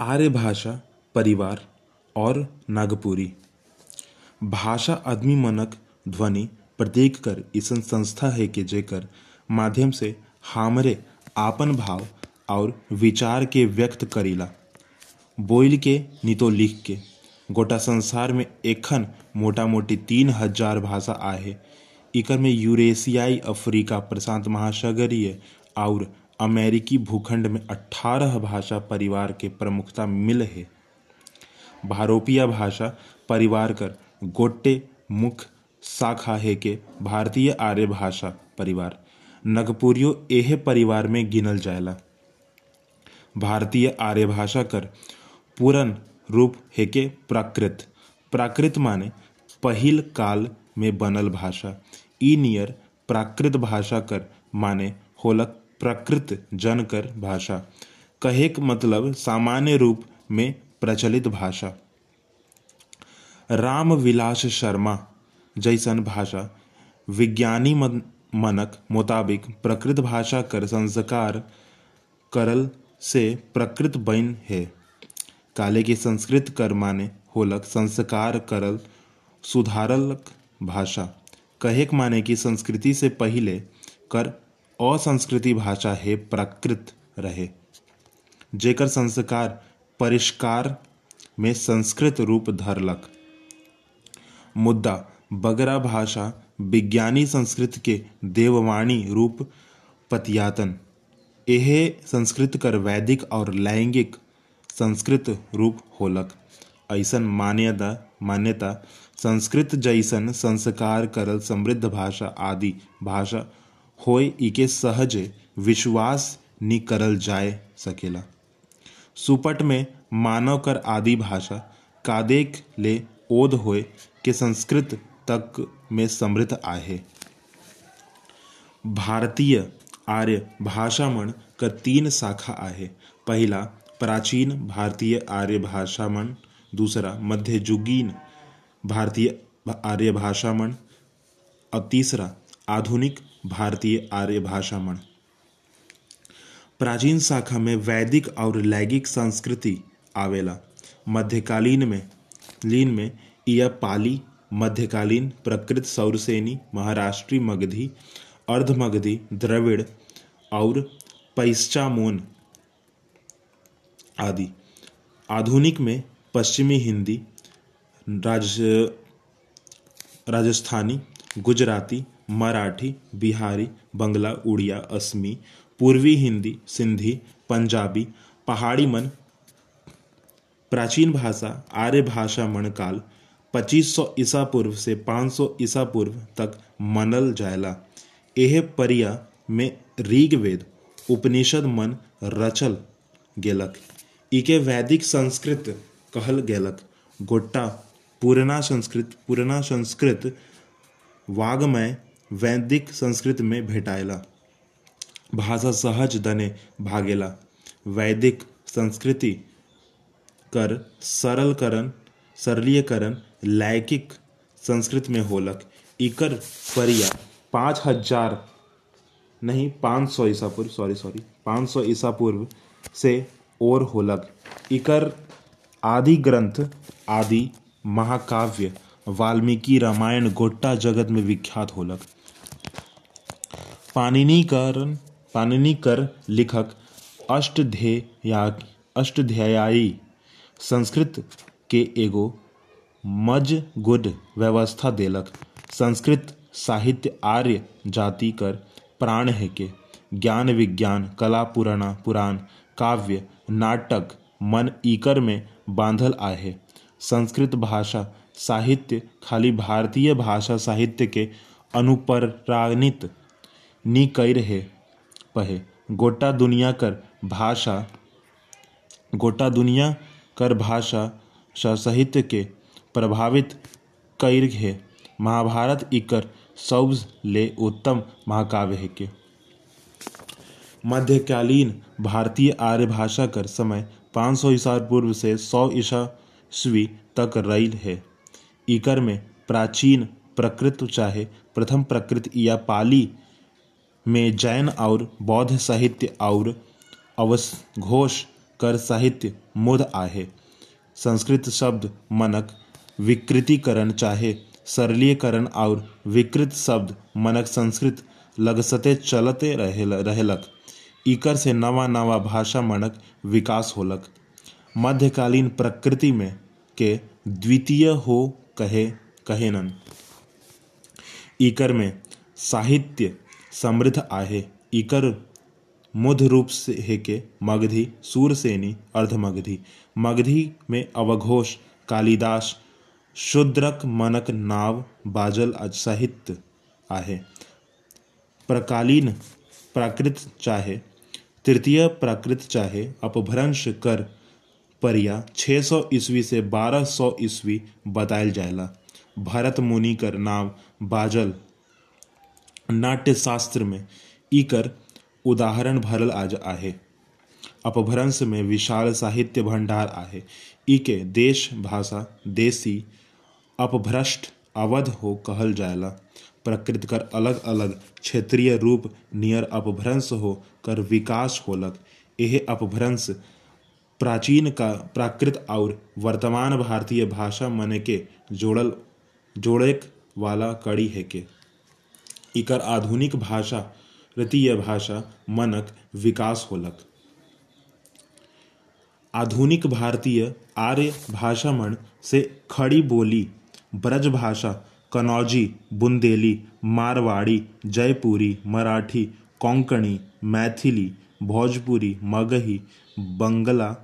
आर्य भाषा परिवार और नागपुरी। भाषा आदमी मनक ध्वनि प्रतीक कर इसन संस्था है कि जेकर माध्यम से हमरे आपन भाव और विचार के व्यक्त करीला। बोल के नितो लिख के गोटा संसार में एखन मोटा मोटी तीन हज़ार भाषा आहे। इकर में यूरेशियाई, अफ्रीका, प्रशांत महासागरीय और अमेरिकी भूखंड में 18 भाषा परिवार के प्रमुखता मिल है। भारोपिया भाषा परिवार कर गोटे मुख्य शाखा है के भारतीय आर्य भाषा परिवार। नगपुरियो एहे परिवार में गिनल जाएला भारतीय आर्य भाषा कर पूरन रूप है के प्राकृत। प्राकृत माने पहिल काल में बनल भाषा। ई नियर प्राकृत भाषा कर माने होलक प्रकृत जनकर भाषा। कहेक मतलब सामान्य रूप में प्रचलित भाषा। राम विलास शर्मा जैसन भाषा। विज्ञानी मनक मुताबिक प्रकृत भाषा कर संस्कार करल से प्रकृत बन है। काले के संस्कृत कर माने होलक संस्कार करल, सुधारलक भाषा। कहेक माने की संस्कृति से पहले कर असंस्कृति भाषा है प्राकृत रहे। जेकर संस्कार परिष्कार में संस्कृत रूप धरलक। मुद्दा, बगरा भाषा विज्ञानी संस्कृत के देववाणी रूप पतियातन। यह संस्कृत कर वैदिक और लैंगिक संस्कृत रूप होलक। ऐसन मान्यता मान्यता संस्कृत जैसन संस्कार करल समृद्ध भाषा आदि भाषा होय इके सहज विश्वास नि करल जाए सकेला। सुपट में मानव कर आदि भाषा, कादेक ले ओध होय के संस्कृत तक में समृद्ध आहे। भारतीय आर्य भाषा मन का तीन शाखा आहे। पहला, प्राचीन भारतीय आर्य भाषा मन दूसरा, मध्ययुगीन भारतीय आर्य भाषा मन और तीसरा, आधुनिक भारतीय आर्य भाषा मन प्राचीन शाखा में वैदिक और लैंगिक संस्कृति आवेला। मध्यकालीन में, लीन में यह पाली, मध्यकालीन प्रकृत सौरसेनी, महाराष्ट्री मगधी, अर्धमगधी, द्रविड़ और पैश्चामोन आदि। आधुनिक में पश्चिमी हिंदी, राज, राजस्थानी, गुजराती मराठी, बिहारी, बंगला, उड़िया, असमी, पूर्वी हिंदी, सिंधी, पंजाबी, पहाड़ी मन, प्राचीन भाषा, आर्य भाषा मन काल 2500 ईसा पूर्व से 500 ईसा पूर्व तक मनल जायला। यह परिया में ऋग्वेद उपनिषद मन रचल गेलक। इके वैदिक संस्कृत कहल गेलक। गोट्टा, पुराना संस्कृत पुराना संस्कृत, वाग्मय वैदिक संस्कृत में भेटायला। भाषा सहज दने भागेला। वैदिक संस्कृति कर सरलकरण सरलीकरण लैकिक संस्कृत में होलक। इकर परिया, पाँच हज़ार नहीं, पाँच सौ ईसा पूर्व सॉरी सॉरी पाँच सौ ईसा पूर्व से और होलक। इकर आदि ग्रंथ, आदि महाकाव्य, वाल्मीकि रामायण, गोट्टा जगत में विख्यात होलक। पाणिनिकरण पाणिनि कर लिखक अष्टध्यायी अष्टध्यायी संस्कृत के एगो मजगुड व्यवस्था देलक। संस्कृत साहित्य आर्य जाति कर प्राण है के। ज्ञान विज्ञान, कला पुराना पुराण, काव्य, नाटक, मन इकर में बांधल आहे संस्कृत भाषा साहित्य खाली भारतीय भाषा साहित्य के अनुपराणित नी कैर है पहे। गोटा दुनिया कर भाषा, गोटा दुनिया कर भाषा साहित्य के प्रभावित कैर है महाभारत इकर सौज ले उत्तम महाकाव्य है के। मध्यकालीन भारतीय आर्य भाषा कर समय 500 ईसा पूर्व से 100 ईसावी तक रैल है। इकर में प्राचीन प्रकृत चाहे प्रथम प्रकृत या पाली में जैन और बौद्ध साहित्य और अवघोष कर साहित्य मुद आहे। संस्कृत शब्द मनक विकृतिकरण चाहे सरलीकरण और विकृत शब्द मनक संस्कृत लगसते चलते रहेलक। इकर से नवा नवा भाषा मनक विकास होलक। मध्यकालीन प्रकृति में के द्वितीय हो कहे कहेनन। इकर में साहित्य समृद्ध आहे. इकर मुध रूप से है के मगधी सूरसेनी अर्धमगधी। मगधी में अवघोष, कालिदास, शुद्रक, मनक, नाव, बाजल साहित्य आहे। प्रकालीन प्राकृत चाहे, तृतीय प्राकृत चाहे, अपभ्रंश कर परिया 600 ईस्वी से 1200 ईस्वी बतायल जायला। भरत मुनि कर नाम बाजल नाट्य शास्त्र में इकर उदाहरण भरल आज आहे। अपभ्रंश में विशाल साहित्य भंडार आहे। इके देश, भाषा, देसी, अपभ्रष्ट, अवध हो कहल जायला। प्रकृति कर अलग अलग क्षेत्रीय रूप नियर अपभ्रंश हो कर विकास होलक। यह अपभ्रंश प्राचीन का प्राकृत और वर्तमान भारतीय भाषा मन के जोड़ल जोड़े वाला कड़ी है के। इकर आधुनिक भाषा तृतीय भाषा, मनक विकास होलक। आधुनिक भारतीय आर्य भाषा मन से खड़ी बोली, ब्रज भाषा, कनौजी, बुंदेली, मारवाड़ी, जयपुरी, मराठी, कोंकणी, मैथिली, भोजपुरी, मगही, बंगला,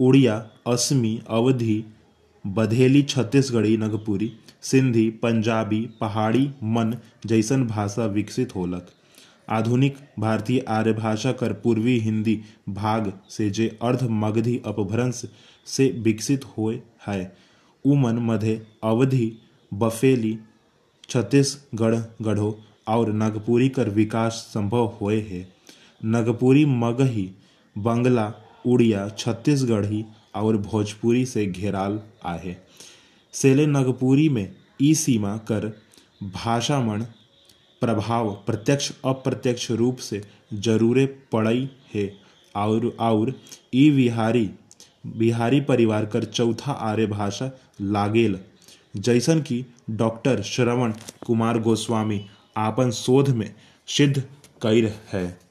उड़िया, असमी, अवधी, बधेली, छत्तीसगढ़ी, नगपुरी। सिंधी, पंजाबी, पहाड़ी, मन जैसन भाषा विकसित होलक। आधुनिक भारतीय आर्य भाषा कर पूर्वी हिंदी भाग से जे अर्ध मगधी अपभ्रंश से विकसित हुए है उमन मध्य अवधि, बफेली, छत्तीसगढ़, गढ़ो और नागपुरी कर विकास संभव हुए है। नगपुरी मगही, बंगला, उड़िया, छत्तीसगढ़ी और भोजपुरी से घेराल आहे। सेले नगपुरी में ई सीमा कर भाषामण प्रभाव प्रत्यक्ष, अप्रत्यक्ष रूप से जरूरे पड़ई है। और और ई बिहारी बिहारी परिवार कर चौथा आर्य भाषा लागेल। जैसन कि डॉक्टर श्रवण कुमार गोस्वामी आपन शोध में सिद्ध कर है।